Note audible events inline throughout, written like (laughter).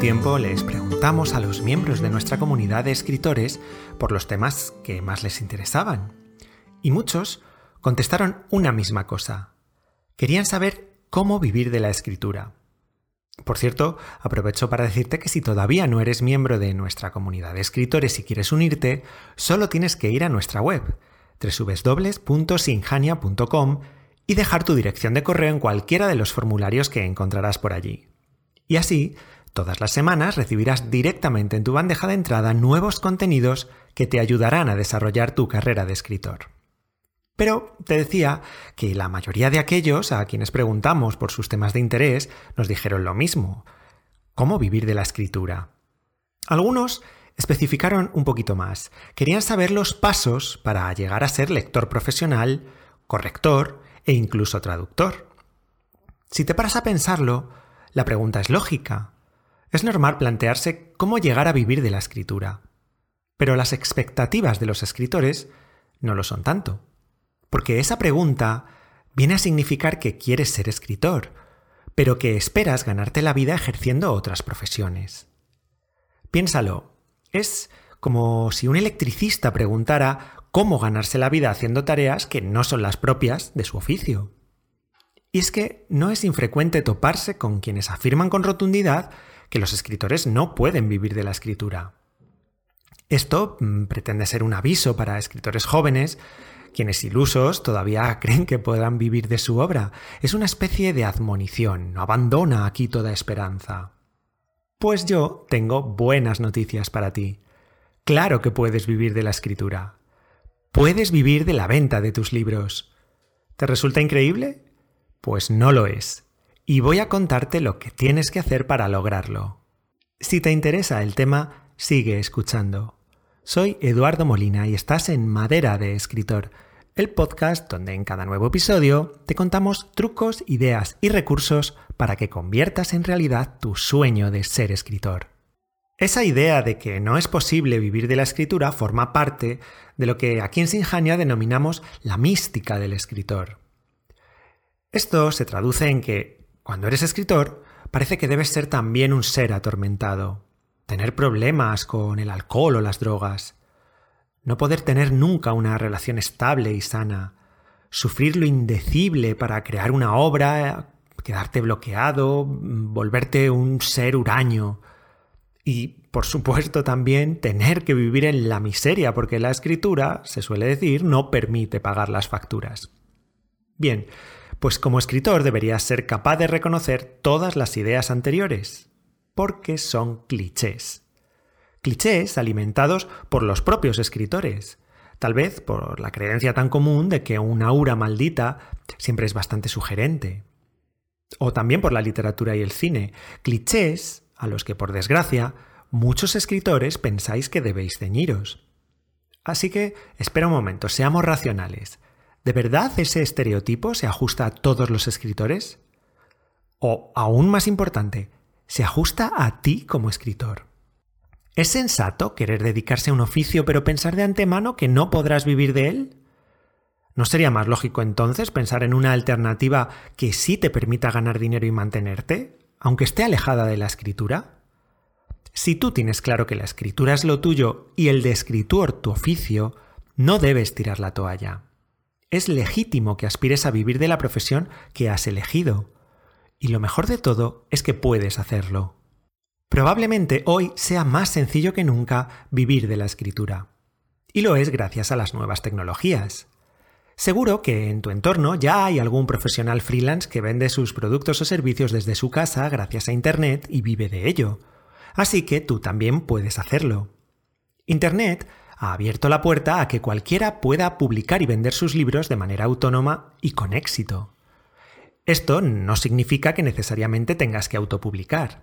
tiempo les preguntamos a los miembros de nuestra comunidad de escritores por los temas que más les interesaban. Y muchos contestaron una misma cosa. Querían saber cómo vivir de la escritura. Por cierto, aprovecho para decirte que si todavía no eres miembro de nuestra comunidad de escritores y quieres unirte, solo tienes que ir a nuestra web www.sinjania.com y dejar tu dirección de correo en cualquiera de los formularios que encontrarás por allí. Y así, todas las semanas recibirás directamente en tu bandeja de entrada nuevos contenidos que te ayudarán a desarrollar tu carrera de escritor. Pero te decía que la mayoría de aquellos a quienes preguntamos por sus temas de interés nos dijeron lo mismo. ¿Cómo vivir de la escritura? Algunos especificaron un poquito más. Querían saber los pasos para llegar a ser lector profesional, corrector e incluso traductor. Si te paras a pensarlo, la pregunta es lógica. Es normal plantearse cómo llegar a vivir de la escritura. Pero las expectativas de los escritores no lo son tanto. Porque esa pregunta viene a significar que quieres ser escritor, pero que esperas ganarte la vida ejerciendo otras profesiones. Piénsalo, es como si un electricista preguntara cómo ganarse la vida haciendo tareas que no son las propias de su oficio. Y es que no es infrecuente toparse con quienes afirman con rotundidad que los escritores no pueden vivir de la escritura. Esto mm, pretende ser un aviso para escritores jóvenes quienes ilusos todavía (laughs) creen que podrán vivir de su obra. Es una especie de admonición. No abandona aquí toda esperanza. Pues yo tengo buenas noticias para ti. Claro que puedes vivir de la escritura. Puedes vivir de la venta de tus libros. ¿Te resulta increíble? Pues no lo es. Y voy a contarte lo que tienes que hacer para lograrlo. Si te interesa el tema, sigue escuchando. Soy Eduardo Molina y estás en Madera de Escritor, el podcast donde en cada nuevo episodio te contamos trucos, ideas y recursos para que conviertas en realidad tu sueño de ser escritor. Esa idea de que no es posible vivir de la escritura forma parte de lo que aquí en Sinjania denominamos la mística del escritor. Esto se traduce en que, cuando eres escritor, parece que debes ser también un ser atormentado, tener problemas con el alcohol o las drogas, no poder tener nunca una relación estable y sana, sufrir lo indecible para crear una obra, quedarte bloqueado, volverte un ser huraño. Y, por supuesto, también tener que vivir en la miseria porque la escritura, se suele decir, no permite pagar las facturas. Bien, pues como escritor deberías ser capaz de reconocer todas las ideas anteriores, porque son clichés. Clichés alimentados por los propios escritores, tal vez por la creencia tan común de que una aura maldita siempre es bastante sugerente. O también por la literatura y el cine, clichés a los que, por desgracia, muchos escritores pensáis que debéis ceñiros. Así que, espera un momento, seamos racionales. ¿De verdad ese estereotipo se ajusta a todos los escritores? O, aún más importante, se ajusta a ti como escritor. ¿Es sensato querer dedicarse a un oficio pero pensar de antemano que no podrás vivir de él? ¿No sería más lógico entonces pensar en una alternativa que sí te permita ganar dinero y mantenerte, aunque esté alejada de la escritura? Si tú tienes claro que la escritura es lo tuyo y el de escritor tu oficio, no debes tirar la toalla. Es legítimo que aspires a vivir de la profesión que has elegido, y lo mejor de todo es que puedes hacerlo. Probablemente hoy sea más sencillo que nunca vivir de la escritura. Y lo es gracias a las nuevas tecnologías. Seguro que en tu entorno ya hay algún profesional freelance que vende sus productos o servicios desde su casa gracias a Internet y vive de ello. Así que tú también puedes hacerlo. Internet ha abierto la puerta a que cualquiera pueda publicar y vender sus libros de manera autónoma y con éxito. Esto no significa que necesariamente tengas que autopublicar.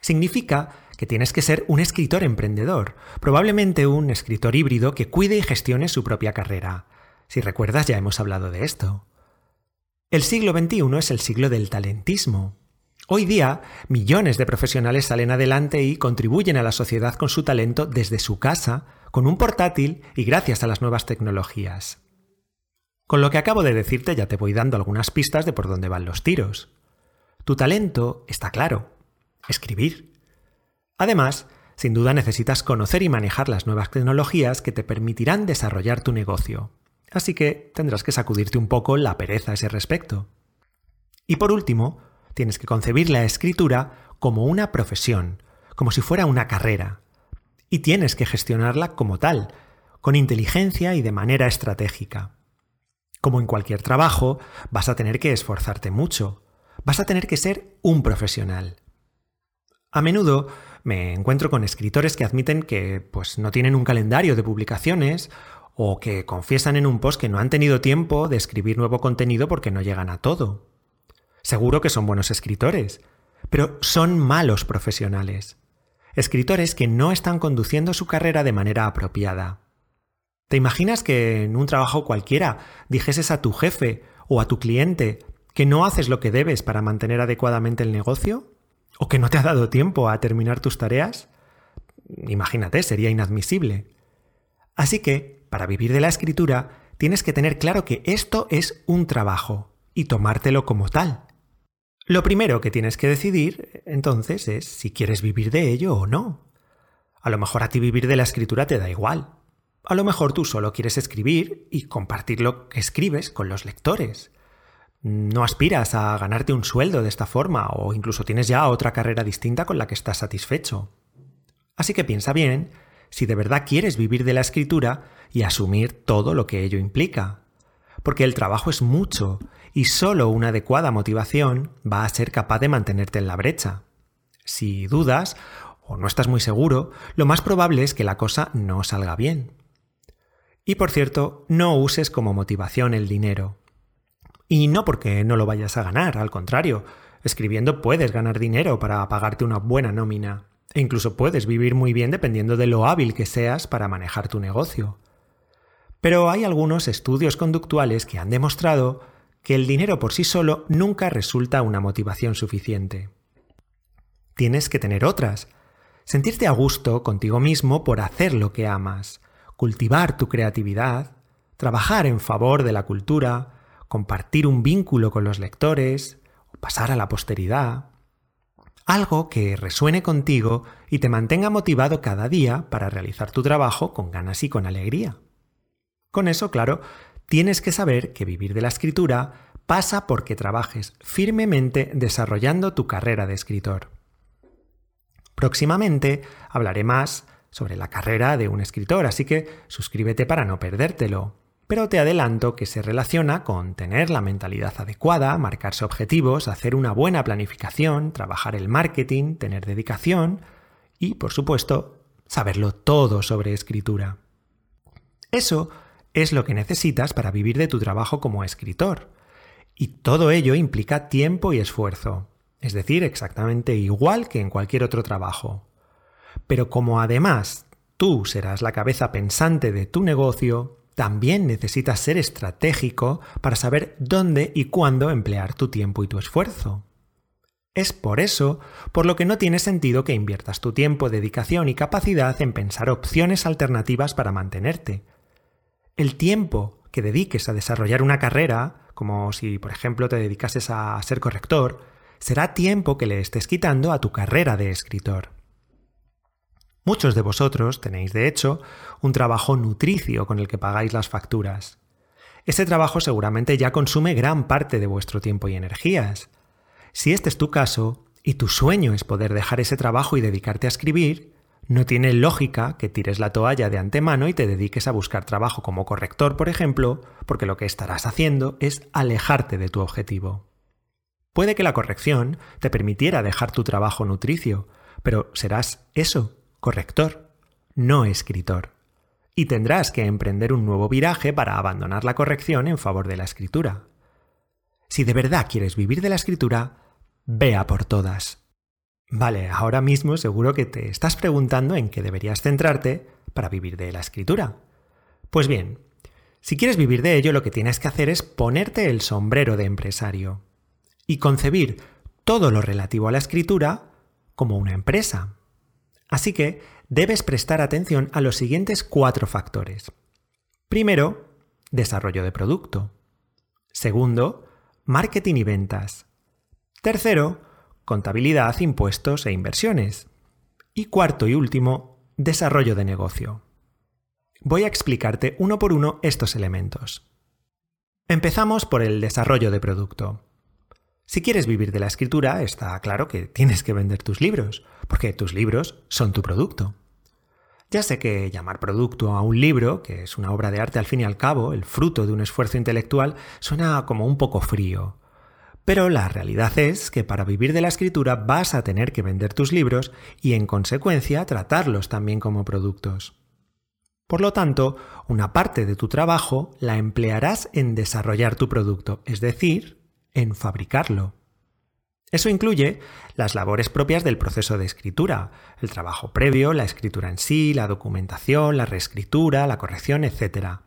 Significa que tienes que ser un escritor emprendedor, probablemente un escritor híbrido que cuide y gestione su propia carrera. Si recuerdas ya hemos hablado de esto. El siglo XXI es el siglo del talentismo. Hoy día, millones de profesionales salen adelante y contribuyen a la sociedad con su talento desde su casa, con un portátil y gracias a las nuevas tecnologías. Con lo que acabo de decirte ya te voy dando algunas pistas de por dónde van los tiros. Tu talento está claro, escribir. Además, sin duda necesitas conocer y manejar las nuevas tecnologías que te permitirán desarrollar tu negocio. Así que tendrás que sacudirte un poco la pereza a ese respecto. Y por último, tienes que concebir la escritura como una profesión, como si fuera una carrera. Y tienes que gestionarla como tal, con inteligencia y de manera estratégica. Como en cualquier trabajo, vas a tener que esforzarte mucho, vas a tener que ser un profesional. A menudo me encuentro con escritores que admiten que pues no tienen un calendario de publicaciones o que confiesan en un post que no han tenido tiempo de escribir nuevo contenido porque no llegan a todo. Seguro que son buenos escritores, pero son malos profesionales. Escritores que no están conduciendo su carrera de manera apropiada. ¿Te imaginas que en un trabajo cualquiera dijeses a tu jefe o a tu cliente que no haces lo que debes para mantener adecuadamente el negocio? ¿O que no te ha dado tiempo a terminar tus tareas? Imagínate, sería inadmisible. Así que, para vivir de la escritura, tienes que tener claro que esto es un trabajo y tomártelo como tal. Lo primero que tienes que decidir, entonces, es si quieres vivir de ello o no. A lo mejor a ti vivir de la escritura te da igual. A lo mejor tú solo quieres escribir y compartir lo que escribes con los lectores. No aspiras a ganarte un sueldo de esta forma o incluso tienes ya otra carrera distinta con la que estás satisfecho. Así que piensa bien si de verdad quieres vivir de la escritura y asumir todo lo que ello implica. Porque el trabajo es mucho y solo una adecuada motivación va a ser capaz de mantenerte en la brecha. Si dudas o no estás muy seguro, lo más probable es que la cosa no salga bien. Y por cierto, no uses como motivación el dinero. Y no porque no lo vayas a ganar, al contrario, escribiendo puedes ganar dinero para pagarte una buena nómina. E incluso puedes vivir muy bien dependiendo de lo hábil que seas para manejar tu negocio. Pero hay algunos estudios conductuales que han demostrado que el dinero por sí solo nunca resulta una motivación suficiente. Tienes que tener otras. Sentirte a gusto contigo mismo por hacer lo que amas, cultivar tu creatividad, trabajar en favor de la cultura, compartir un vínculo con los lectores, pasar a la posteridad. Algo que resuene contigo y te mantenga motivado cada día para realizar tu trabajo con ganas y con alegría. Con eso, claro, tienes que saber que vivir de la escritura pasa porque trabajes firmemente desarrollando tu carrera de escritor. Próximamente hablaré más sobre la carrera de un escritor, así que suscríbete para no perdértelo. Pero te adelanto que se relaciona con tener la mentalidad adecuada, marcarse objetivos, hacer una buena planificación, trabajar el marketing, tener dedicación y, por supuesto, saberlo todo sobre escritura. Eso es lo que necesitas para vivir de tu trabajo como escritor. Y todo ello implica tiempo y esfuerzo, es decir, exactamente igual que en cualquier otro trabajo. Pero como además tú serás la cabeza pensante de tu negocio, también necesitas ser estratégico para saber dónde y cuándo emplear tu tiempo y tu esfuerzo. Es por eso por lo que no tiene sentido que inviertas tu tiempo, dedicación y capacidad en pensar opciones alternativas para mantenerte, el tiempo que dediques a desarrollar una carrera, como si por ejemplo te dedicases a ser corrector, será tiempo que le estés quitando a tu carrera de escritor. Muchos de vosotros tenéis, de hecho, un trabajo nutricio con el que pagáis las facturas. Ese trabajo seguramente ya consume gran parte de vuestro tiempo y energías. Si este es tu caso, y tu sueño es poder dejar ese trabajo y dedicarte a escribir, no tiene lógica que tires la toalla de antemano y te dediques a buscar trabajo como corrector, por ejemplo, porque lo que estarás haciendo es alejarte de tu objetivo. Puede que la corrección te permitiera dejar tu trabajo nutricio, pero serás eso, corrector, no escritor. Y tendrás que emprender un nuevo viraje para abandonar la corrección en favor de la escritura. Si de verdad quieres vivir de la escritura, vea por todas. Vale, ahora mismo seguro que te estás preguntando en qué deberías centrarte para vivir de la escritura. Pues bien, si quieres vivir de ello, lo que tienes que hacer es ponerte el sombrero de empresario y concebir todo lo relativo a la escritura como una empresa. Así que debes prestar atención a los siguientes cuatro factores. Primero, desarrollo de producto. Segundo, marketing y ventas. Tercero, contabilidad, impuestos e inversiones. Y cuarto y último, desarrollo de negocio. Voy a explicarte uno por uno estos elementos. Empezamos por el desarrollo de producto. Si quieres vivir de la escritura, está claro que tienes que vender tus libros, porque tus libros son tu producto. Ya sé que llamar producto a un libro, que es una obra de arte al fin y al cabo, el fruto de un esfuerzo intelectual, suena como un poco frío. Pero la realidad es que para vivir de la escritura vas a tener que vender tus libros y en consecuencia tratarlos también como productos. Por lo tanto, una parte de tu trabajo la emplearás en desarrollar tu producto, es decir, en fabricarlo. Eso incluye las labores propias del proceso de escritura, el trabajo previo, la escritura en sí, la documentación, la reescritura, la corrección, etc.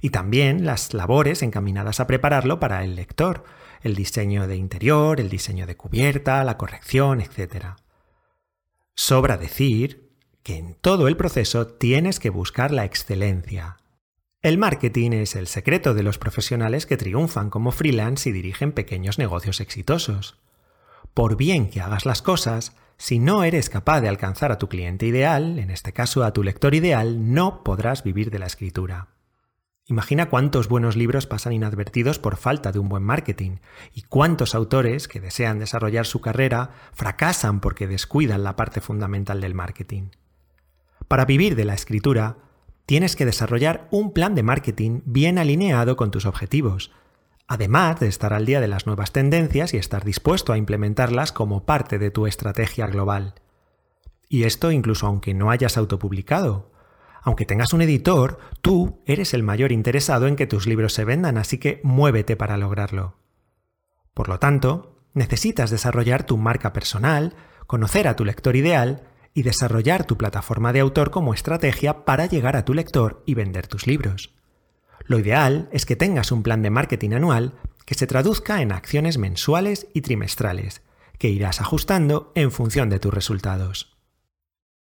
Y también las labores encaminadas a prepararlo para el lector, el diseño de interior, el diseño de cubierta, la corrección, etc. Sobra decir que en todo el proceso tienes que buscar la excelencia. El marketing es el secreto de los profesionales que triunfan como freelance y dirigen pequeños negocios exitosos por bien que hagas las cosas, si no eres capaz de alcanzar a tu cliente ideal, en este caso a tu lector ideal, no podrás vivir de la escritura. Imagina cuántos buenos libros pasan inadvertidos por falta de un buen marketing y cuántos autores que desean desarrollar su carrera fracasan porque descuidan la parte fundamental del marketing. Para vivir de la escritura, tienes que desarrollar un plan de marketing bien alineado con tus objetivos, además de estar al día de las nuevas tendencias y estar dispuesto a implementarlas como parte de tu estrategia global. Y esto incluso aunque no hayas autopublicado. Aunque tengas un editor, tú eres el mayor interesado en que tus libros se vendan, así que muévete para lograrlo. Por lo tanto, necesitas desarrollar tu marca personal, conocer a tu lector ideal y desarrollar tu plataforma de autor como estrategia para llegar a tu lector y vender tus libros. Lo ideal es que tengas un plan de marketing anual que se traduzca en acciones mensuales y trimestrales, que irás ajustando en función de tus resultados.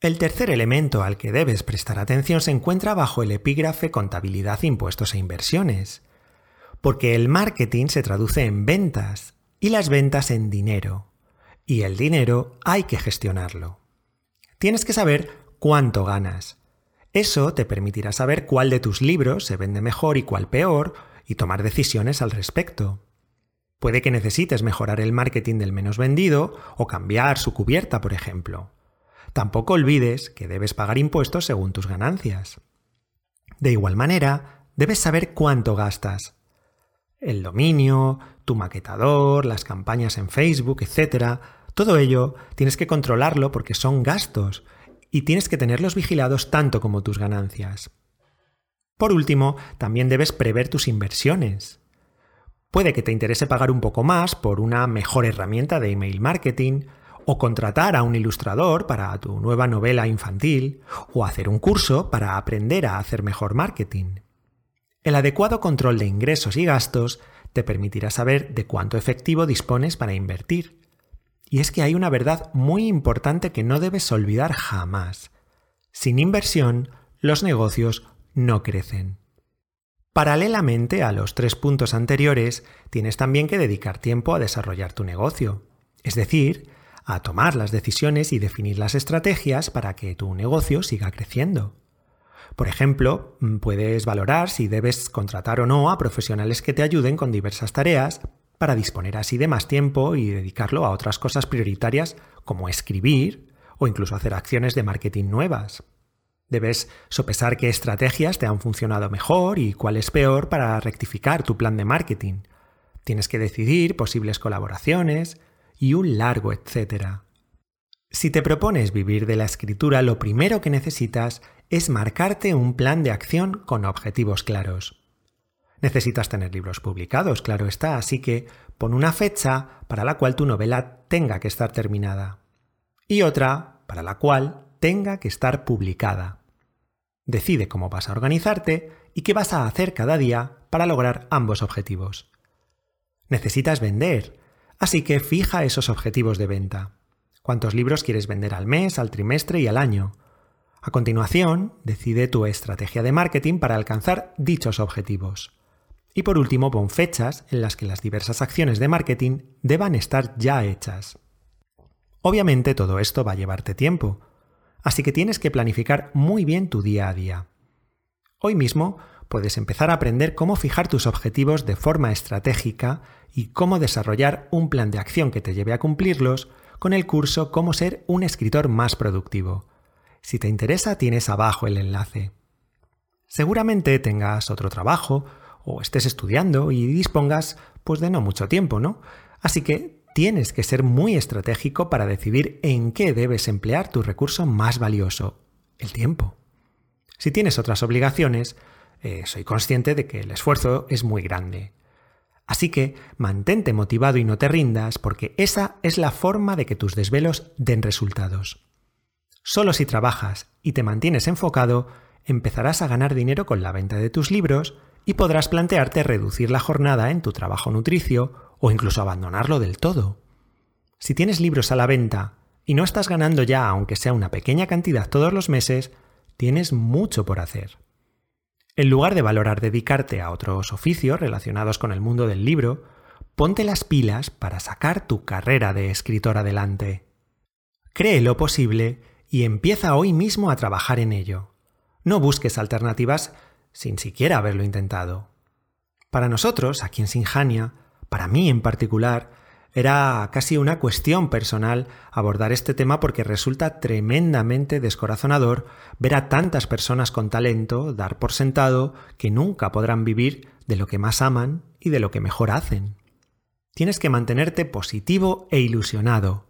El tercer elemento al que debes prestar atención se encuentra bajo el epígrafe contabilidad, impuestos e inversiones, porque el marketing se traduce en ventas y las ventas en dinero, y el dinero hay que gestionarlo. Tienes que saber cuánto ganas, eso te permitirá saber cuál de tus libros se vende mejor y cuál peor, y tomar decisiones al respecto. Puede que necesites mejorar el marketing del menos vendido o cambiar su cubierta, por ejemplo. Tampoco olvides que debes pagar impuestos según tus ganancias. De igual manera, debes saber cuánto gastas. El dominio, tu maquetador, las campañas en Facebook, etc. Todo ello tienes que controlarlo porque son gastos y tienes que tenerlos vigilados tanto como tus ganancias. Por último, también debes prever tus inversiones. Puede que te interese pagar un poco más por una mejor herramienta de email marketing, o contratar a un ilustrador para tu nueva novela infantil, o hacer un curso para aprender a hacer mejor marketing. El adecuado control de ingresos y gastos te permitirá saber de cuánto efectivo dispones para invertir y es que hay una verdad muy importante que no debes olvidar jamás. Sin inversión, los negocios no crecen. Paralelamente a los tres puntos anteriores, tienes también que dedicar tiempo a desarrollar tu negocio, es decir, a tomar las decisiones y definir las estrategias para que tu negocio siga creciendo. Por ejemplo, puedes valorar si debes contratar o no a profesionales que te ayuden con diversas tareas para disponer así de más tiempo y dedicarlo a otras cosas prioritarias como escribir o incluso hacer acciones de marketing nuevas. Debes sopesar qué estrategias te han funcionado mejor y cuál es peor para rectificar tu plan de marketing. Tienes que decidir posibles colaboraciones y un largo etcétera. Si te propones vivir de la escritura, lo primero que necesitas es marcarte un plan de acción con objetivos claros. Necesitas tener libros publicados, claro está, así que pon una fecha para la cual tu novela tenga que estar terminada y otra para la cual tenga que estar publicada. Decide cómo vas a organizarte y qué vas a hacer cada día para lograr ambos objetivos. Necesitas vender, así que fija esos objetivos de venta. ¿Cuántos libros quieres vender al mes, al trimestre y al año? A continuación, decide tu estrategia de marketing para alcanzar dichos objetivos. Y por último, pon fechas en las que las diversas acciones de marketing deban estar ya hechas. Obviamente todo esto va a llevarte tiempo, así que tienes que planificar muy bien tu día a día. Hoy mismo puedes empezar a aprender cómo fijar tus objetivos de forma estratégica y cómo desarrollar un plan de acción que te lleve a cumplirlos con el curso Cómo ser un escritor más productivo. Si te interesa, tienes abajo el enlace. Seguramente tengas otro trabajo o estés estudiando y dispongas pues de no mucho tiempo, ¿no? Así que tienes que ser muy estratégico para decidir en qué debes emplear tu recurso más valioso, el tiempo. Si tienes otras obligaciones, eh, soy consciente de que el esfuerzo es muy grande. Así que mantente motivado y no te rindas porque esa es la forma de que tus desvelos den resultados. Solo si trabajas y te mantienes enfocado, empezarás a ganar dinero con la venta de tus libros y podrás plantearte reducir la jornada en tu trabajo nutricio o incluso abandonarlo del todo. Si tienes libros a la venta y no estás ganando ya aunque sea una pequeña cantidad todos los meses, tienes mucho por hacer. En lugar de valorar dedicarte a otros oficios relacionados con el mundo del libro, ponte las pilas para sacar tu carrera de escritor adelante. Cree lo posible y empieza hoy mismo a trabajar en ello. No busques alternativas sin siquiera haberlo intentado. Para nosotros, aquí en Sinjania, para mí en particular, era casi una cuestión personal abordar este tema porque resulta tremendamente descorazonador ver a tantas personas con talento dar por sentado que nunca podrán vivir de lo que más aman y de lo que mejor hacen. Tienes que mantenerte positivo e ilusionado.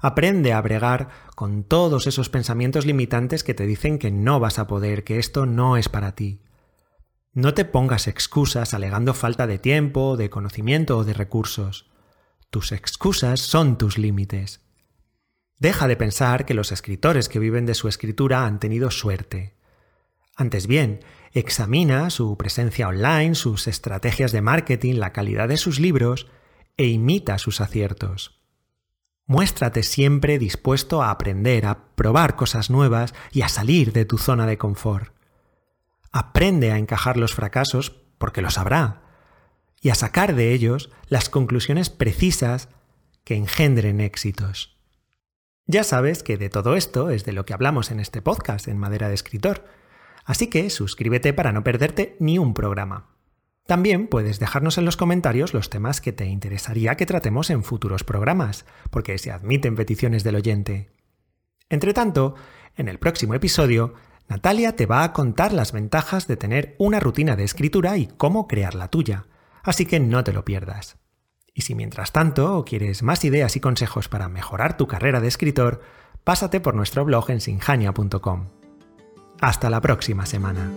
Aprende a bregar con todos esos pensamientos limitantes que te dicen que no vas a poder, que esto no es para ti. No te pongas excusas alegando falta de tiempo, de conocimiento o de recursos. Tus excusas son tus límites. Deja de pensar que los escritores que viven de su escritura han tenido suerte. Antes bien, examina su presencia online, sus estrategias de marketing, la calidad de sus libros e imita sus aciertos. Muéstrate siempre dispuesto a aprender, a probar cosas nuevas y a salir de tu zona de confort. Aprende a encajar los fracasos porque los habrá y a sacar de ellos las conclusiones precisas que engendren éxitos. Ya sabes que de todo esto es de lo que hablamos en este podcast en Madera de Escritor, así que suscríbete para no perderte ni un programa. También puedes dejarnos en los comentarios los temas que te interesaría que tratemos en futuros programas, porque se admiten peticiones del oyente. Entre tanto, en el próximo episodio Natalia te va a contar las ventajas de tener una rutina de escritura y cómo crear la tuya, así que no te lo pierdas. Y si mientras tanto quieres más ideas y consejos para mejorar tu carrera de escritor, pásate por nuestro blog en sinjania.com. Hasta la próxima semana.